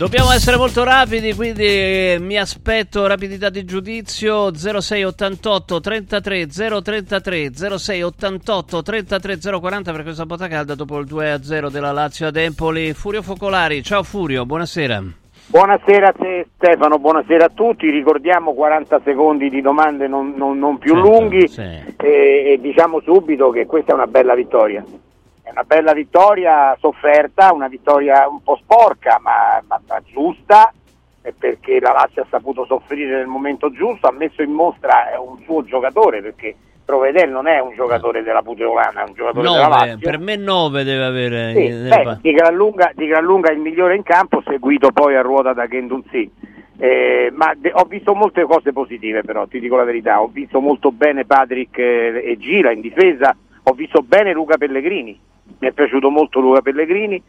Dobbiamo essere molto rapidi, quindi eh, mi aspetto rapidità di giudizio 0688 33 033 0688 33 040 per questa botta calda dopo il 2 0 della Lazio ad Empoli. Furio Focolari, ciao Furio, buonasera. Buonasera a te Stefano, buonasera a tutti, ricordiamo 40 secondi di domande non, non- non più Certo, lunghi sì. e, e diciamo subito che questa è una bella vittoria. È una bella vittoria sofferta, una vittoria un po' sporca ma, ma- ma giusta perché la Lazio ha saputo soffrire nel momento giusto, ha messo in mostra eh, un suo giocatore perché Provedel non è un giocatore della Puteolana, è un giocatore della 9, Lazio. per me 9 deve avere. Sì, nel beh, di, gran lunga, di gran lunga il migliore in campo, seguito poi a ruota da Gendunzi. Eh, ma de- ho visto molte cose positive però, ti dico la verità, ho visto molto bene Patrick eh, e Gira in difesa, ho visto bene Luca Pellegrini, mi è piaciuto molto Luca Pellegrini,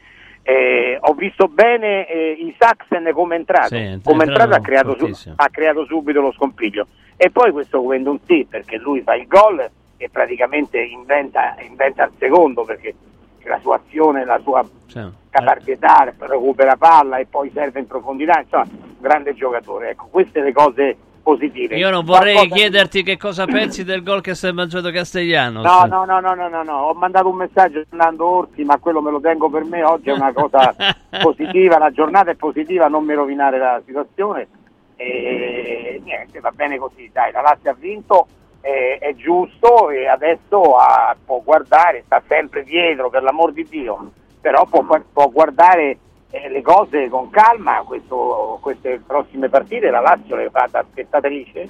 eh, ho visto bene eh, Isaacsen come è entrato, Sì, come entrato ha creato, su- ha creato subito lo scompiglio. E poi questo Gendunzi perché lui fa il gol e praticamente inventa, inventa il secondo perché la sua azione, la sua cioè, caparbietà, recupera palla e poi serve in profondità, insomma, un grande giocatore. Ecco, queste le cose positive. Io non vorrei Qualcosa- chiederti che cosa pensi del gol che si è mangiato Castellanos. No, no, no, no, no, no, no, ho mandato un messaggio a Fernando Orsi, ma quello me lo tengo per me, oggi è una cosa positiva, la giornata è positiva, non mi rovinare la situazione. E niente, va bene così, dai, la Lazio ha vinto, eh, è giusto e adesso ah, può guardare, sta sempre dietro per l'amor di Dio, però può, può guardare eh, le cose con calma, questo- queste prossime partite la Lazio le fa da spettatrice,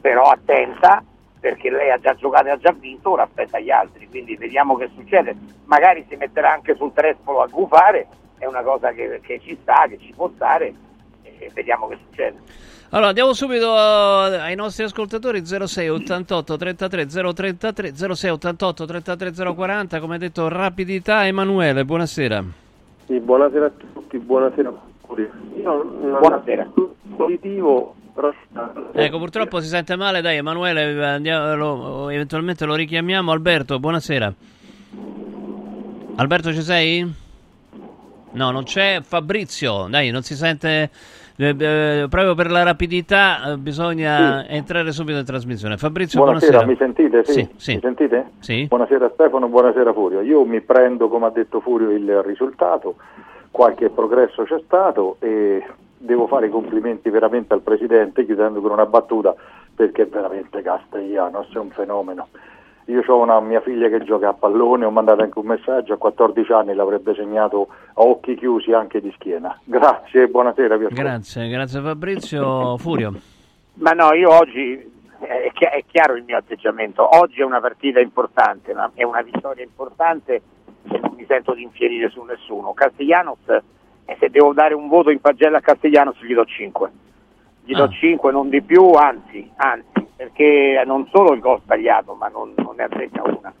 però attenta perché lei ha già giocato e ha già vinto, ora aspetta gli altri, quindi vediamo che succede, magari si metterà anche sul trespolo a gufare, è una cosa che, che ci sta, che ci può stare e vediamo che succede. Allora, andiamo subito eh, ai nostri ascoltatori 06 88 33 033 06 88 33 040, come detto rapidità Emanuele, buonasera. Sì, buonasera a tutti, buonasera. Io Buonasera. positivo, però Ecco, purtroppo si sente male, dai Emanuele, andiamo- lo- eventualmente lo richiamiamo. Alberto, buonasera. Alberto ci sei? No, non c'è. Fabrizio, dai, non si sente... eh, proprio per la rapidità eh, bisogna entrare subito in trasmissione. Fabrizio, buonasera, buonasera. mi sentite? Sì, Sì, sì. Mi sentite? Sì. Buonasera Stefano, buonasera Furio. Io mi prendo, come ha detto Furio, il risultato, qualche progresso c'è stato e devo fare i complimenti veramente al Presidente, chiudendo con una battuta, perché veramente Castellanos è un fenomeno. Io ho una mia figlia che gioca a pallone, ho mandato anche un messaggio, a 14 anni l'avrebbe segnato a occhi chiusi anche di schiena. Grazie, buonasera. Grazie, grazie Fabrizio. Furio. Ma no, io oggi è, chi- è chiaro il mio atteggiamento. Oggi è una partita importante, ma è una vittoria importante e non mi sento di infierire su nessuno. Castellanos, eh, se devo dare un voto in pagella a Castellanos gli do 5. Gli do Ah. 5, non di più, anzi, anzi, perché non solo il gol sbagliato, ma non, non ne azzecca una.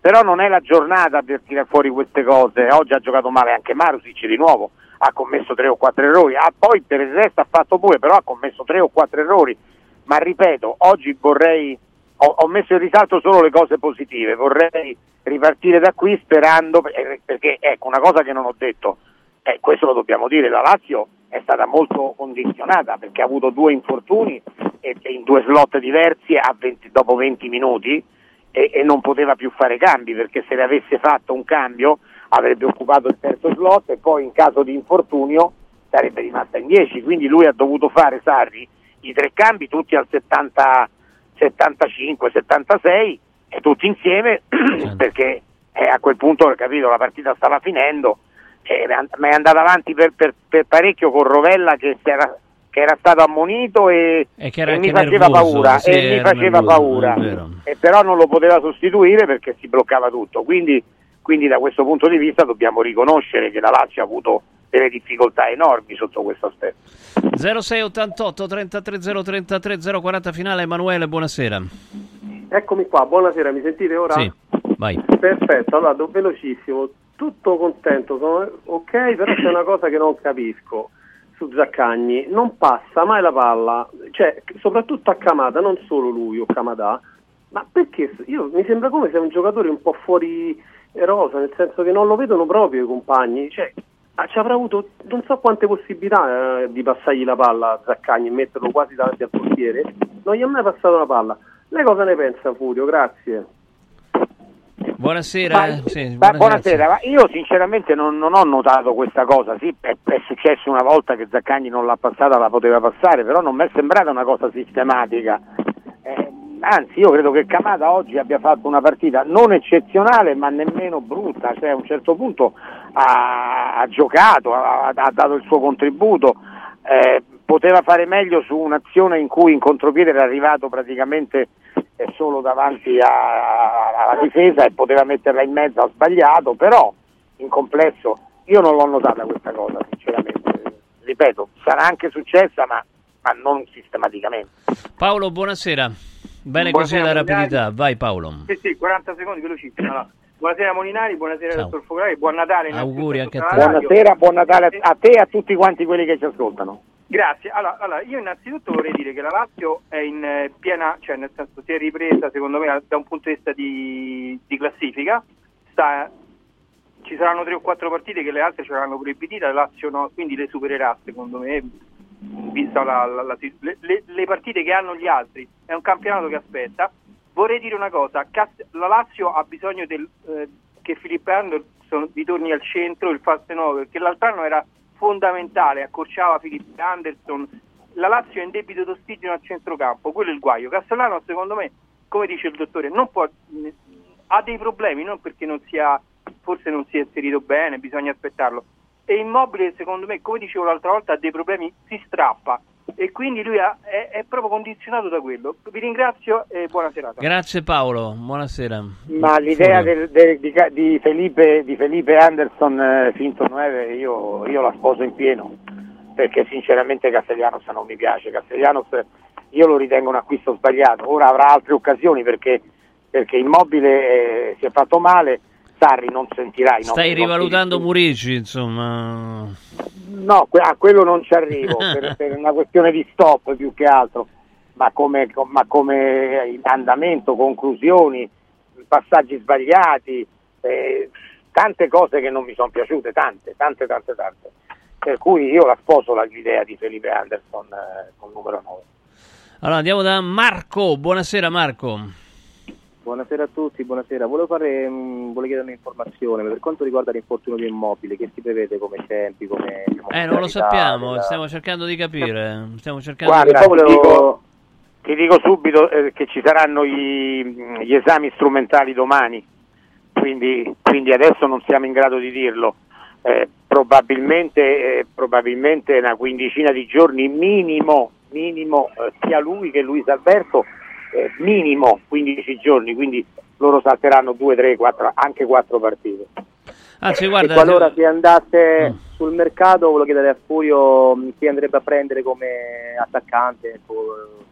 Però non è la giornata per tirare fuori queste cose. Oggi ha giocato male anche Marusic di nuovo, ha commesso tre o quattro errori. Ah, poi per il resto ha fatto pure, però ha commesso tre o quattro errori. Ma ripeto, oggi vorrei, ho, ho messo in risalto solo le cose positive, vorrei ripartire da qui sperando, eh, perché ecco una cosa che non ho detto, eh, questo lo dobbiamo dire, la Lazio è stata molto condizionata perché ha avuto due infortuni in due slot diversi a 20 dopo 20 minuti e, e non poteva più fare cambi perché se ne avesse fatto un cambio avrebbe occupato il terzo slot e poi in caso di infortunio sarebbe rimasta in 10, quindi lui ha dovuto fare Sarri i tre cambi tutti al 70, 75, 76 e tutti insieme perché eh, a quel punto capito, la partita stava finendo eh, ma è andata avanti per, per- per parecchio con Rovella che, si era, che era stato ammonito e, E che era e mi faceva nervoso, paura, sì, e mi faceva nervoso, paura. E però non lo poteva sostituire perché si bloccava tutto. Quindi, quindi da questo punto di vista dobbiamo riconoscere che la Lazio ha avuto delle difficoltà enormi sotto questo aspetto. 0688 33 033 040 finale Emanuele, buonasera. Eccomi qua, buonasera, mi sentite ora? Sì. Vai. Perfetto, allora, do- velocissimo, tutto contento, sono ok, però c'è una cosa che non capisco su Zaccagni, non passa mai la palla, cioè soprattutto a Kamada, non solo lui o Kamada, ma perché io, mi sembra come se è un giocatore un po' fuori rosa, nel senso che non lo vedono proprio i compagni, cioè ah, ci avrà avuto non so quante possibilità eh, di passargli la palla a Zaccagni e metterlo quasi davanti al portiere, non gli ha mai passato la palla. Lei cosa ne pensa Furio? Grazie. Buonasera. Ma- sì, buonasera. buonasera, ma io sinceramente non, non ho notato questa cosa, sì, è, è successo una volta che Zaccagni non l'ha passata, la poteva passare, però non mi è sembrata una cosa sistematica. Eh, anzi, io credo che Camada oggi abbia fatto una partita non eccezionale, ma nemmeno brutta, cioè a un certo punto ha, ha giocato, ha, ha dato il suo contributo, eh, poteva fare meglio su un'azione in cui in contropiede era arrivato praticamente eh, solo davanti a- alla difesa e poteva metterla in mezzo, ha sbagliato, però in complesso io non l'ho notata questa cosa, sinceramente. Ripeto, sarà anche successa, ma, ma non sistematicamente. Paolo, buonasera. Bene così Buonasera, la Molinari. rapidità. Vai Paolo. Sì, sì, 40 secondi velocissimo. Allora, buonasera Molinari, buonasera Ciao. dottor Focolari, buon Natale. Auguri anche a te. la. Buonasera, buon Natale a- a te e a tutti quanti quelli che ci ascoltano. Grazie. Allora, allora, io innanzitutto vorrei dire che la Lazio è in eh, piena, cioè nel senso si è ripresa secondo me da un punto di vista di, di classifica. Sta- ci saranno tre o quattro partite che le altre ce l'hanno proibita, la Lazio no, quindi le supererà secondo me, vista la- la- la- le, le- partite che hanno gli altri. È un campionato che aspetta. Vorrei dire una cosa, la Lazio ha bisogno del, eh, che Filippo Anderson ritorni al centro, il fast 9, perché l'altro anno era fondamentale, accorciava Filippo Anderson. La Lazio è in debito d'ossigeno al centrocampo, quello è il guaio. Castellano secondo me, come dice il dottore, non può, ha dei problemi, non perché non sia, forse non si è inserito bene, bisogna aspettarlo. E Immobile secondo me, come dicevo l'altra volta, ha dei problemi, si strappa e quindi lui ha- è, è proprio condizionato da quello. Vi ringrazio e buona serata. Grazie Paolo, buonasera. Ma l'idea del- del- di, di Felipe, di Felipe Anderson eh, finto 9 io, io la sposo in pieno perché sinceramente Castellanos non mi piace Castellanos io lo ritengo un acquisto sbagliato ora avrà altre occasioni perché, perché Immobile eh, si è fatto male Sarri non sentirà i Stai rivalutando. Murici, insomma. No, a quello non ci arrivo, per, per una questione di stop più che altro, ma come, co- ma come andamento, conclusioni, passaggi sbagliati, eh, tante cose che non mi sono piaciute, tante, tante, tante, tante. Per cui io la sposo l'idea di Felipe Anderson eh, con numero 9. Allora andiamo da Marco. Buonasera Marco. Buonasera a tutti, buonasera. Volevo, fare, mh, volevo chiedere un'informazione per quanto riguarda l'infortunio di immobile, che si prevede come tempi, come diciamo, Eh, non lo sappiamo, della- stiamo cercando di capire. Stiamo cercando Guarda, E poi ti volevo- dico, ti dico subito eh, che ci saranno gli, gli esami strumentali domani, quindi, quindi adesso non siamo in grado di dirlo. Eh, probabilmente, eh, probabilmente una quindicina di giorni minimo, minimo eh, sia lui che Luis Alberto, eh, minimo 15 giorni, quindi loro salteranno 2, 3, 4, anche 4 partite. Anzi, E guarda, qualora se- si andasse Mm. sul mercato, volevo chiedere a Furio mh, chi andrebbe a prendere come attaccante ecco,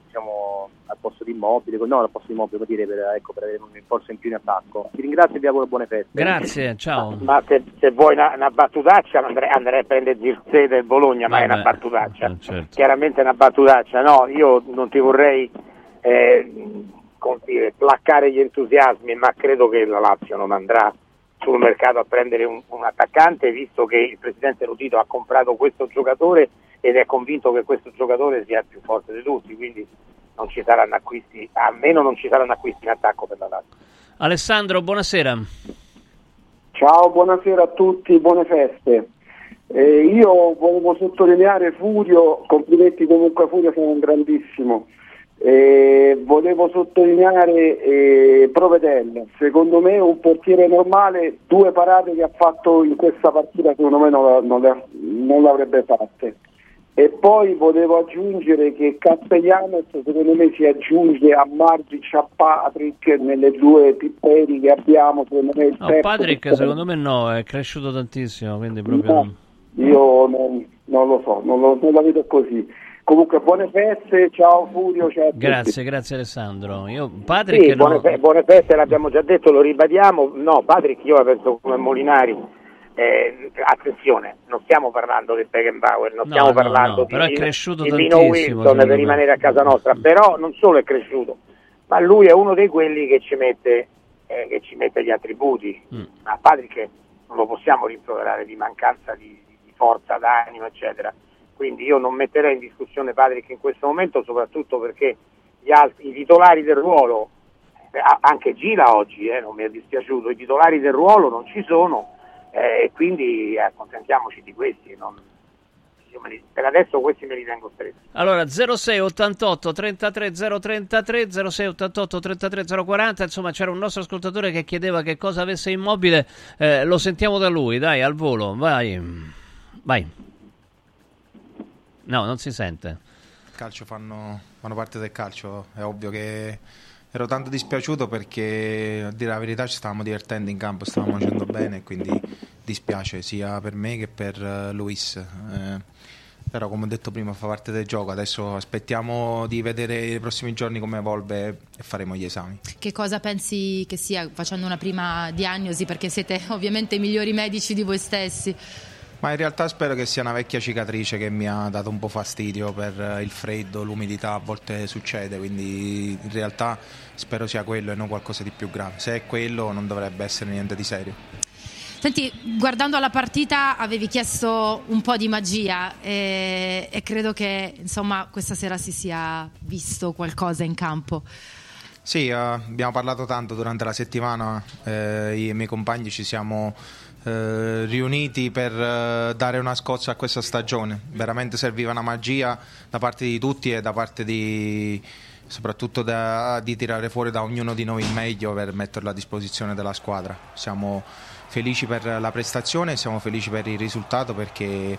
diciamo, al posto di immobile, no al posto di immobile per, dire, per, ecco, per avere un forza in più in attacco. Vi ringrazio e vi auguro buone feste. grazie, ciao. Ma se, se vuoi una, una battutaccia andrei, andrei a prendere Zirze del Bologna, ma è una Vabbè, battutaccia. certo. Chiaramente è una battutaccia, no, io non ti vorrei eh, come dire, placcare gli entusiasmi, ma credo che la Lazio non andrà sul mercato a prendere un, un attaccante, visto che il presidente Lutito ha comprato questo giocatore ed è convinto che questo giocatore sia il più forte di tutti, quindi non ci saranno acquisti, almeno non ci saranno acquisti in attacco per la Lazio. Alessandro, buonasera. Ciao, buonasera a tutti, buone feste. Eh, io volevo sottolineare Furio, complimenti comunque a Furio, sei un grandissimo. Eh, volevo sottolineare eh, Provedel, secondo me un portiere normale, due parate che ha fatto in questa partita secondo me non, non non l'avrebbe fatte. E poi volevo aggiungere che Castellanos secondo me si aggiunge a Margic a Patrick nelle due pipperi che abbiamo, secondo me il No, Patrick secondo me no, è cresciuto tantissimo, quindi proprio... No, io non, non lo so, non, lo- non la vedo così. Comunque buone feste, ciao Furio, ciao. Grazie, grazie Alessandro. Io, Patrick, Sì, buone, fe- buone feste, l'abbiamo già detto, lo ribadiamo. No, Patrick, io la penso come Molinari. Eh, attenzione, non stiamo parlando del Beckenbauer, non No, stiamo no, parlando no, di, però è cresciuto di Lino Wilson per rimanere a casa nostra, però non solo è cresciuto, ma lui è uno dei quelli che ci mette, eh, che ci mette gli attributi. Mm. A Patrick non lo possiamo rimproverare di mancanza di, di forza d'animo, eccetera. Quindi io non metterei in discussione Patrick in questo momento, soprattutto perché altri, i titolari del ruolo, eh, anche Gila oggi eh, non mi è dispiaciuto, i titolari del ruolo non ci sono eh, e quindi eh, accontentiamoci di questi. non- per adesso questi me li tengo stretti. Allora 06 88 33 033 06 88 33 040 insomma c'era un nostro ascoltatore che chiedeva che cosa avesse immobile eh, lo sentiamo da lui dai al volo vai vai no non si sente Il calcio fanno, fanno parte del calcio, è ovvio che ero tanto dispiaciuto perché a dire la verità ci stavamo divertendo in campo, stavamo facendo bene, quindi dispiace sia per me che per eh, Luis. Eh, però come ho detto prima fa parte del gioco, adesso aspettiamo di vedere i prossimi giorni come evolve e faremo gli esami. Che cosa pensi che sia facendo una prima diagnosi? Perché siete ovviamente i migliori medici di voi stessi. Ma in realtà spero che sia una vecchia cicatrice che mi ha dato un po' fastidio per eh, il freddo, l'umidità, a volte succede, quindi in realtà spero sia quello e non qualcosa di più grave. Se è quello non dovrebbe essere niente di serio. Senti, guardando alla partita avevi chiesto un po' di magia e, e credo che insomma questa sera si sia visto qualcosa in campo. Sì, eh, abbiamo parlato tanto durante la settimana, eh, io e i miei compagni ci siamo eh, riuniti per eh, dare una scozza a questa stagione. Veramente serviva una magia da parte di tutti e da parte di soprattutto da- di tirare fuori da ognuno di noi il meglio per metterlo a disposizione della squadra. Siamo felici per la prestazione, siamo felici per il risultato perché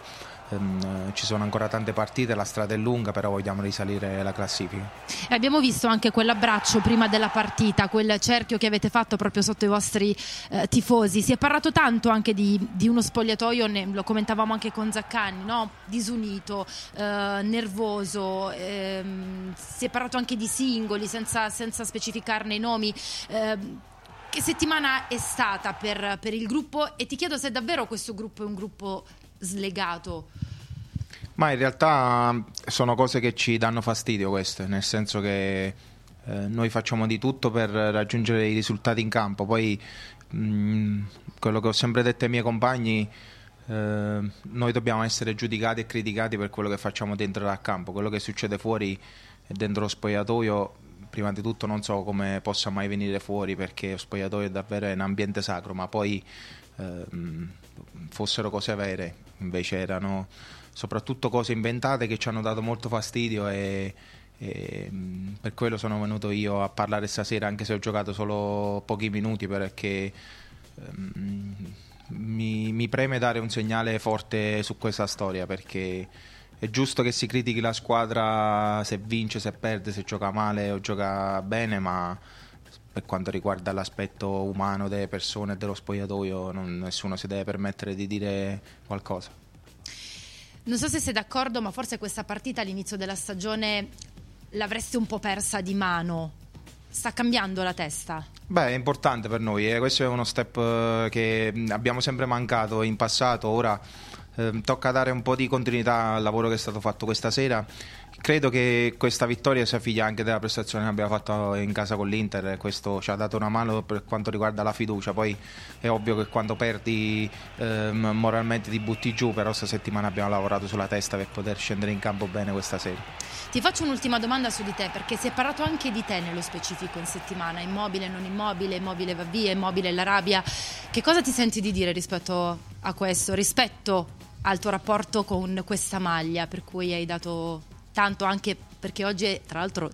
ehm, ci sono ancora tante partite, la strada è lunga, però vogliamo risalire la classifica. E abbiamo visto anche quell'abbraccio prima della partita, quel cerchio che avete fatto proprio sotto i vostri eh, tifosi. Si è parlato tanto anche di, di uno spogliatoio, ne- lo commentavamo anche con Zaccani, no? disunito, eh, nervoso, ehm, si è parlato anche di singoli senza, senza specificarne i nomi. Ehm, che settimana è stata per, per il gruppo e ti chiedo se davvero questo gruppo è un gruppo slegato. Ma in realtà sono cose che ci danno fastidio queste, nel senso che eh, noi facciamo di tutto per raggiungere i risultati in campo, poi mh, quello che ho sempre detto ai miei compagni, eh, noi dobbiamo essere giudicati e criticati per quello che facciamo dentro dal campo, quello che succede fuori e dentro lo spogliatoio, prima di tutto non so come possa mai venire fuori perché lo spogliatoio è davvero un ambiente sacro, ma poi ehm, fossero cose vere, invece erano soprattutto cose inventate che ci hanno dato molto fastidio e, e, mh, per quello sono venuto io a parlare stasera anche se ho giocato solo pochi minuti perché ehm, mi, mi preme dare un segnale forte su questa storia perché è giusto che si critichi la squadra se vince, se perde, se gioca male o gioca bene, ma per quanto riguarda l'aspetto umano delle persone e dello spogliatoio non- nessuno si deve permettere di dire qualcosa. Non so se sei d'accordo, ma forse questa partita all'inizio della stagione l'avresti un po' persa di mano. Sta cambiando la testa. Beh, è importante per noi, eh. questo è uno step eh, che abbiamo sempre mancato in passato, ora ehm, tocca dare un po' di continuità al lavoro che è stato fatto questa sera. Credo che questa vittoria sia figlia anche della prestazione che abbiamo fatto in casa con l'Inter, questo ci ha dato una mano per quanto riguarda la fiducia, poi è ovvio che quando perdi ehm, moralmente ti butti giù, però questa settimana abbiamo lavorato sulla testa per poter scendere in campo bene questa sera. Ti faccio un'ultima domanda su di te, perché si è parlato anche di te nello specifico in settimana, immobile, non immobile, immobile va via, immobile la rabbia. Che cosa ti senti di dire rispetto a questo, rispetto al tuo rapporto con questa maglia, per cui hai dato tanto anche perché oggi tra l'altro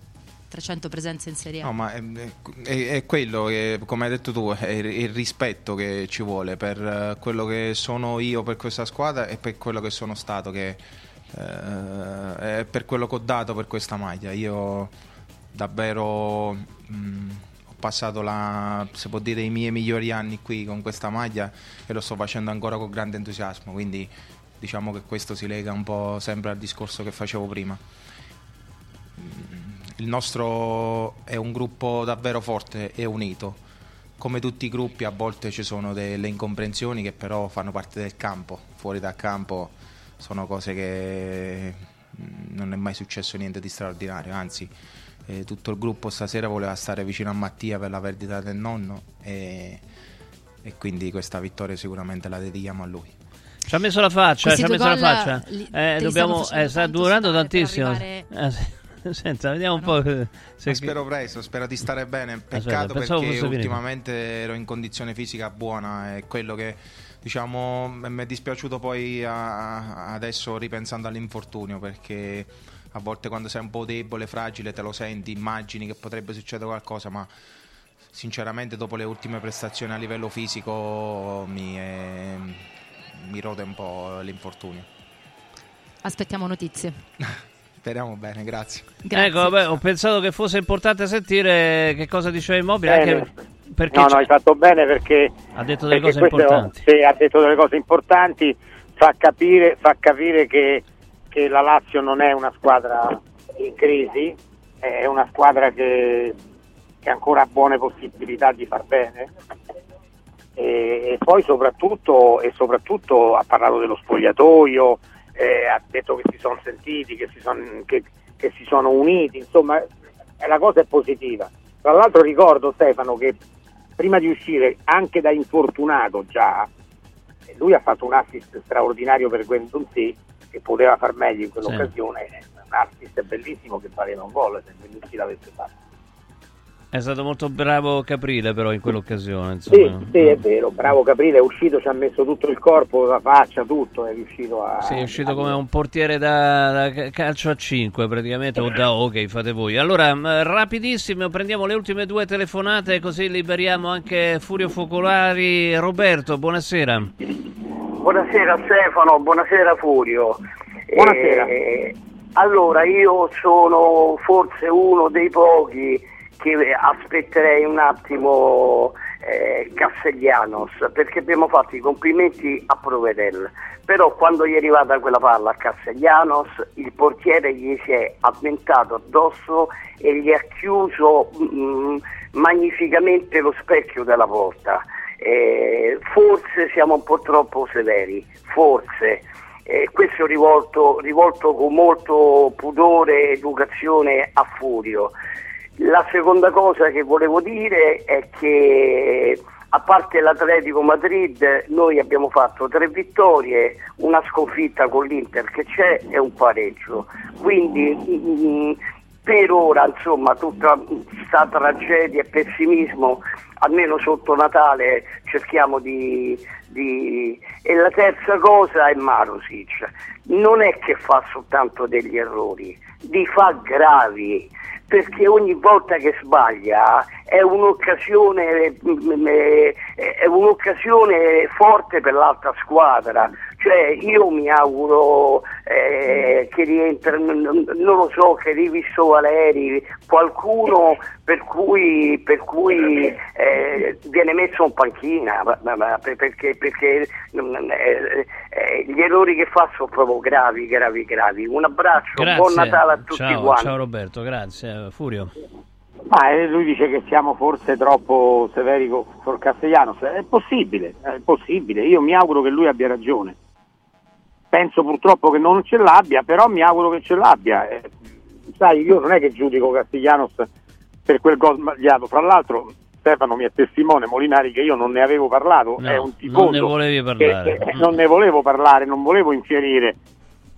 300 presenze in Serie A. No, ma è, è- è quello che, come hai detto tu, è il rispetto che ci vuole per eh, quello che sono io per questa squadra e per quello che sono stato, che eh, per quello che ho dato per questa maglia. Io davvero mh, ho passato la, si può dire, i miei migliori anni qui con questa maglia e lo sto facendo ancora con grande entusiasmo, quindi diciamo che questo si lega un po' sempre al discorso che facevo prima. Il nostro è un gruppo davvero forte e unito. Come tutti i gruppi a volte ci sono delle incomprensioni che però fanno parte del campo, fuori dal campo sono cose che mm, non è mai successo niente di straordinario, anzi eh, tutto il gruppo stasera voleva stare vicino a Mattia per la perdita del nonno e, e quindi questa vittoria sicuramente la dedichiamo a lui. Ci ha messo la faccia, Questi ci ha messo la faccia. li- Eh, dobbiamo, eh, sta durando tantissimo. per Eh. Senta, vediamo un po'. se- spero presto, spero di stare bene. Peccato Aspetta, perché fosse finito. ultimamente ero in condizione fisica buona e quello che diciamo mi è dispiaciuto poi a- adesso ripensando all'infortunio perché a volte quando sei un po' debole, fragile, te lo senti, immagini che potrebbe succedere qualcosa, ma sinceramente dopo le ultime prestazioni a livello fisico mi, è- mi rode un po' l'infortunio. Aspettiamo notizie. Speriamo bene, grazie. Grazie. Ecco, vabbè, ho pensato che fosse importante sentire che cosa diceva Immobile, Bene. anche perché No, no, hai fatto bene perché ha detto delle cose questo- importanti. sì, ha detto delle cose importanti, fa capire, fa capire che, che la Lazio non è una squadra in crisi, è una squadra che, che ancora ha buone possibilità di far bene. E, poi soprattutto, e soprattutto ha parlato dello spogliatoio, eh, ha detto che si sono sentiti, che si sono, che- che si sono uniti, insomma eh, la cosa è positiva. Tra l'altro ricordo Stefano che prima di uscire anche da infortunato già, lui ha fatto un assist straordinario per Guendouzi che poteva far meglio in quell'occasione, un assist bellissimo che valeva un gol se Guendouzi l'avesse fatto. È stato molto bravo Caprile però in quell'occasione. Sì, Insomma. sì, è vero, bravo Caprile, è uscito, ci ha messo tutto il corpo, la faccia, tutto, è riuscito a... Sì, è uscito come un portiere da, da ca- calcio a 5 praticamente, o da ok, fate voi. Allora, rapidissimo, prendiamo le ultime due telefonate così liberiamo anche Furio Focolari. Roberto, buonasera. Buonasera Stefano, buonasera Furio. Buonasera. Eh, allora, io sono forse uno dei pochi che aspetterei un attimo eh, Castellanos perché abbiamo fatto i complimenti a Provedel. Però quando gli è arrivata quella palla a Castellanos, il portiere gli si è avventato addosso e gli ha chiuso mm, magnificamente lo specchio della porta. Eh, forse siamo un po' troppo severi, forse. Eh, questo rivolto, rivolto con molto pudore ed educazione a Furio. La seconda cosa che volevo dire è che a parte l'Atletico Madrid noi abbiamo fatto tre vittorie, una sconfitta con l'Inter che c'è e un pareggio. Quindi mm, per ora insomma tutta questa tragedia e pessimismo almeno sotto Natale cerchiamo di, di- e la terza cosa è Marusic non è che fa soltanto degli errori li fa gravi perché ogni volta che sbaglia è un'occasione, mm, eh, è un'occasione forte per l'altra squadra. Cioè io mi auguro eh, che rientri, non lo so, che rivisto Valeri, qualcuno per cui, per cui eh, viene messo in panchina, ma- ma- ma per- perché, perché eh, eh, gli errori che fa sono proprio gravi, gravi, gravi. Un abbraccio, Grazie. buon Natale a tutti ciao, quanti. ciao Roberto, grazie. Furio. Ma eh, lui dice che siamo forse troppo severi con, con Castellanos. È possibile, è possibile. Io mi auguro che lui abbia ragione. Penso purtroppo che non ce l'abbia, però mi auguro che ce l'abbia. Eh, sai, io non è che giudico Castellanos per quel gol sbagliato. Fra l'altro, Stefano mi è testimone, Molinari, che io non ne avevo parlato. No, è un tifoso non ne volevi parlare. che- non ne volevo parlare, non volevo infierire.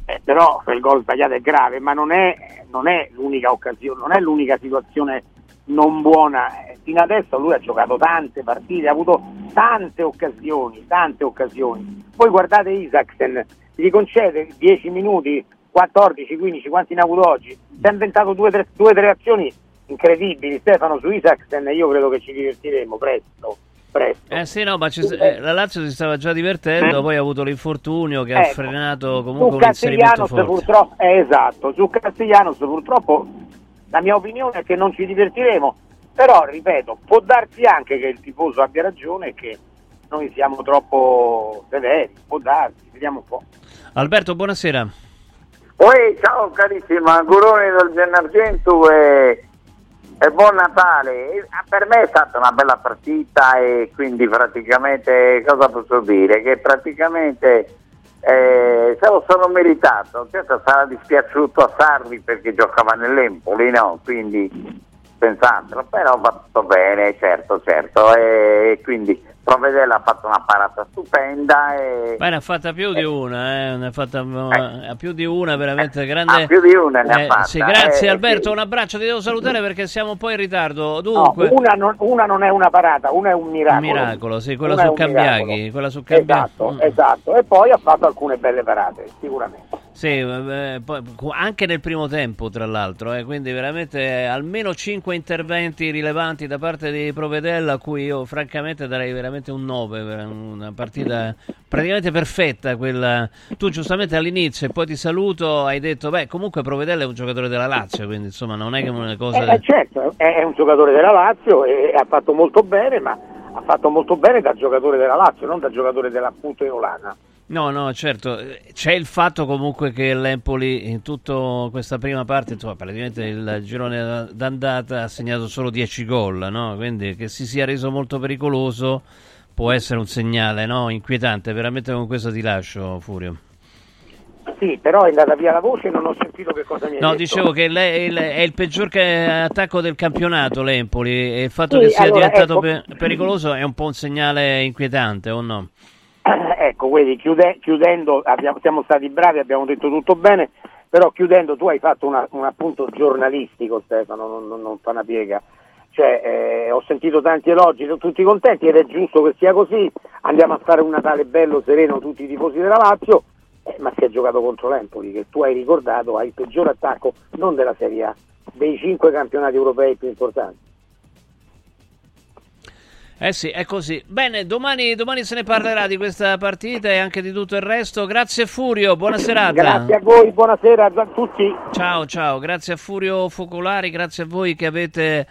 Eh, però quel gol sbagliato è grave, ma non è, non è l'unica occasione, non è l'unica situazione non buona. Eh, Fino adesso lui ha giocato tante partite, ha avuto tante occasioni, tante occasioni. Poi guardate Isaacsen, gli concede 10 minuti, 14, 15, quanti ne ha avuto oggi? Si è inventato due o tre, tre azioni incredibili. Stefano su Isaacsen io credo che ci divertiremo presto. presto. Eh sì, no, ma eh, la Lazio si stava già divertendo, Eh. poi ha avuto l'infortunio che ha Ecco, frenato comunque su un inserimento forte. purtroppo eh, esatto su Castellanos purtroppo la mia opinione è che non ci divertiremo però ripeto può darsi anche che il tifoso abbia ragione e che noi siamo troppo severi, può darsi, vediamo un po'. Alberto, buonasera. Poi, ciao carissimo, auguroni del Gennargentu e, e buon Natale. E, ah, per me è stata una bella partita e quindi praticamente cosa posso dire? Che praticamente eh, se lo sono meritato, certo sarà dispiaciuto a Sarri perché giocava nell'Empoli, no? Quindi senz'altro, però va tutto bene, certo, certo, e quindi Provedella ha fatto una parata stupenda. E, Beh, ne ha fatta più di una, eh, ne ha fatta eh. più di una, veramente grande. Ah, più di una ne eh, ha fatta. Sì, grazie eh, Alberto, sì. un abbraccio, ti devo salutare perché siamo un po' in ritardo. Dunque, No, una, non, una non è una parata, una è un miracolo. miracolo, sì, quella Una su un Cambiaghi, miracolo. quella su Cambiaghi. Esatto, Mm. esatto. E poi ha fatto alcune belle parate, sicuramente. Sì, eh, poi- anche nel primo tempo, tra l'altro, eh, quindi veramente eh, almeno 5 interventi rilevanti da parte di Provedella, a cui io francamente darei veramente un 9, per una partita praticamente perfetta quella. Tu giustamente all'inizio e poi ti saluto, hai detto, beh, comunque Provedella è un giocatore della Lazio, quindi insomma non è che una cosa... Eh, eh, certo, è, un giocatore della Lazio e ha fatto molto bene, ma ha fatto molto bene da giocatore della Lazio, non da giocatore dell'appunto Eolana. No, no, certo, c'è il fatto comunque che l'Empoli in tutta questa prima parte, insomma, praticamente il girone d'andata ha segnato solo 10 gol, no? Quindi che si sia reso molto pericoloso può essere un segnale, no? Inquietante, veramente con questo ti lascio, Furio. Sì, però è andata via la voce e non ho sentito che cosa mi hai No, detto. dicevo che è il, è il peggior attacco del campionato l'Empoli e il fatto Sì, che sia allora, diventato ecco. pe- pericoloso è un po' un segnale inquietante, o no? Ecco, vedi, chiude- chiudendo, abbiamo- siamo stati bravi, abbiamo detto tutto bene, però chiudendo tu hai fatto una- un appunto giornalistico Stefano, non, non- non fa una piega. Cioè, eh, ho sentito tanti elogi, sono tutti contenti ed è giusto che sia così, andiamo a fare un Natale bello, sereno tutti i tifosi della Lazio, eh, ma si è giocato contro l'Empoli, che tu hai ricordato ha il peggior attacco non della Serie A, dei cinque campionati europei più importanti. Eh sì, è così. Bene, domani, domani se ne parlerà di questa partita e anche di tutto il resto. Grazie Furio, buona serata. Grazie a voi, buonasera a tutti. Ciao, ciao, grazie a Furio Focolari, grazie a voi che avete,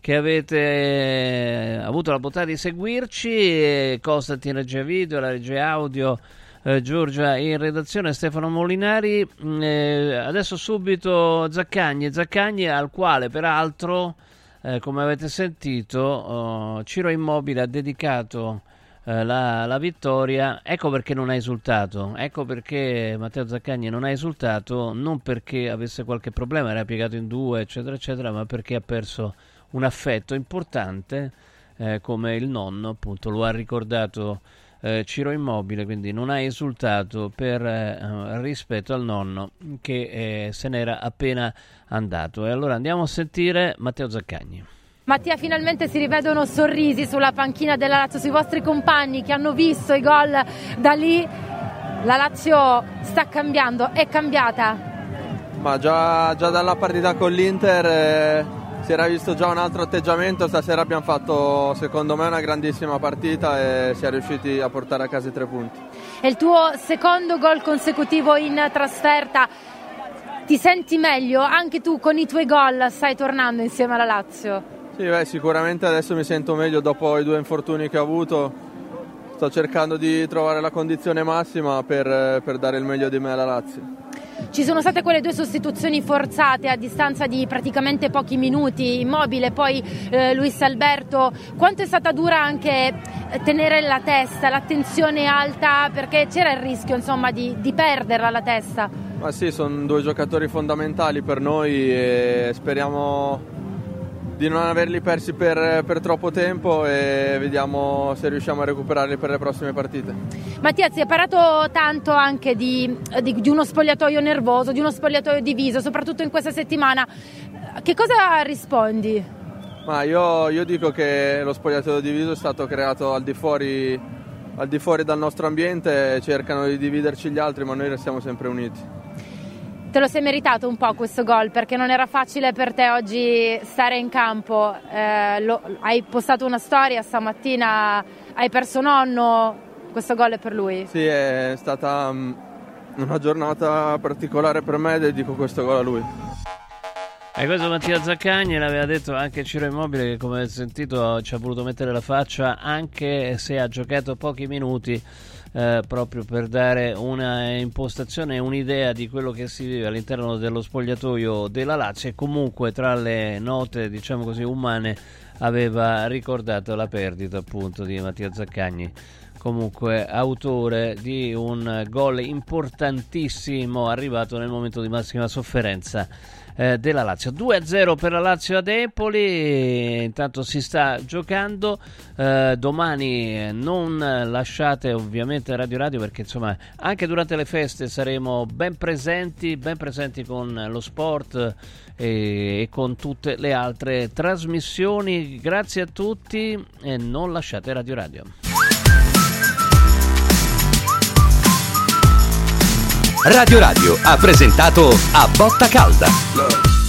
che avete eh, avuto la bontà di seguirci. E Costantin regia video, la regia audio, eh, Giorgia in redazione, Stefano Molinari. Mm, eh, adesso subito Zaccagni, Zaccagni al quale peraltro, eh, come avete sentito, oh, Ciro Immobile ha dedicato eh, la, la vittoria. Ecco perché non ha esultato. Ecco perché Matteo Zaccagni non ha esultato, non perché avesse qualche problema, era piegato in due, eccetera, eccetera, ma perché ha perso un affetto importante, eh, come il nonno, appunto, lo ha ricordato eh, Ciro Immobile, quindi non ha esultato per eh, rispetto al nonno che eh, se n'era appena andato. E allora andiamo a sentire Matteo Zaccagni. Mattia, finalmente si rivedono sorrisi sulla panchina della Lazio, sui vostri compagni che hanno visto i gol da lì. La Lazio sta cambiando, è cambiata. Ma già, già dalla partita con l'Inter eh, si era visto già un altro atteggiamento, stasera abbiamo fatto secondo me una grandissima partita e si è riusciti a portare a casa i tre punti. È il tuo secondo gol consecutivo in trasferta. Ti senti meglio? Anche tu con i tuoi gol stai tornando insieme alla Lazio. Sì, beh, sicuramente adesso mi sento meglio dopo i due infortuni che ho avuto. Sto cercando di trovare la condizione massima per, per dare il meglio di me alla Lazio. Ci sono state quelle due sostituzioni forzate a distanza di praticamente pochi minuti, Immobile, poi eh, Luis Alberto. Quanto è stata dura anche eh, tenere la testa, l'attenzione alta, perché c'era il rischio insomma di, di perderla la testa. Ma sì, sono due giocatori fondamentali per noi e speriamo di non averli persi per, per troppo tempo e vediamo se riusciamo a recuperarli per le prossime partite. Mattia, si è parlato tanto anche di, di- di uno spogliatoio nervoso, di uno spogliatoio diviso, soprattutto in questa settimana. Che cosa rispondi? Ma io, io dico che lo spogliatoio diviso è stato creato al di, fuori, al di fuori dal nostro ambiente, cercano di dividerci gli altri ma noi restiamo sempre uniti. Te lo sei meritato un po' questo gol perché non era facile per te oggi stare in campo. Eh, lo- hai postato una storia stamattina, hai perso nonno, questo gol è per lui. Sì, è stata mm, una giornata particolare per me e dedico questo gol a lui. E questo Mattia Zaccagni l'aveva detto anche Ciro Immobile che come avete sentito ci ha voluto mettere la faccia anche se ha giocato pochi minuti eh, proprio per dare una impostazione un'idea di quello che si vive all'interno dello spogliatoio della Lazio e comunque tra le note diciamo così umane aveva ricordato la perdita appunto di Mattia Zaccagni. Comunque autore di un gol importantissimo arrivato nel momento di massima sofferenza eh, della Lazio. 2-0 per la Lazio ad Empoli. Intanto si sta giocando. Eh, domani non lasciate ovviamente Radio Radio perché insomma anche durante le feste saremo ben presenti ben presenti con lo sport e, e con tutte le altre trasmissioni. Grazie a tutti e non lasciate Radio Radio Radio Radio ha presentato A Botta Calda.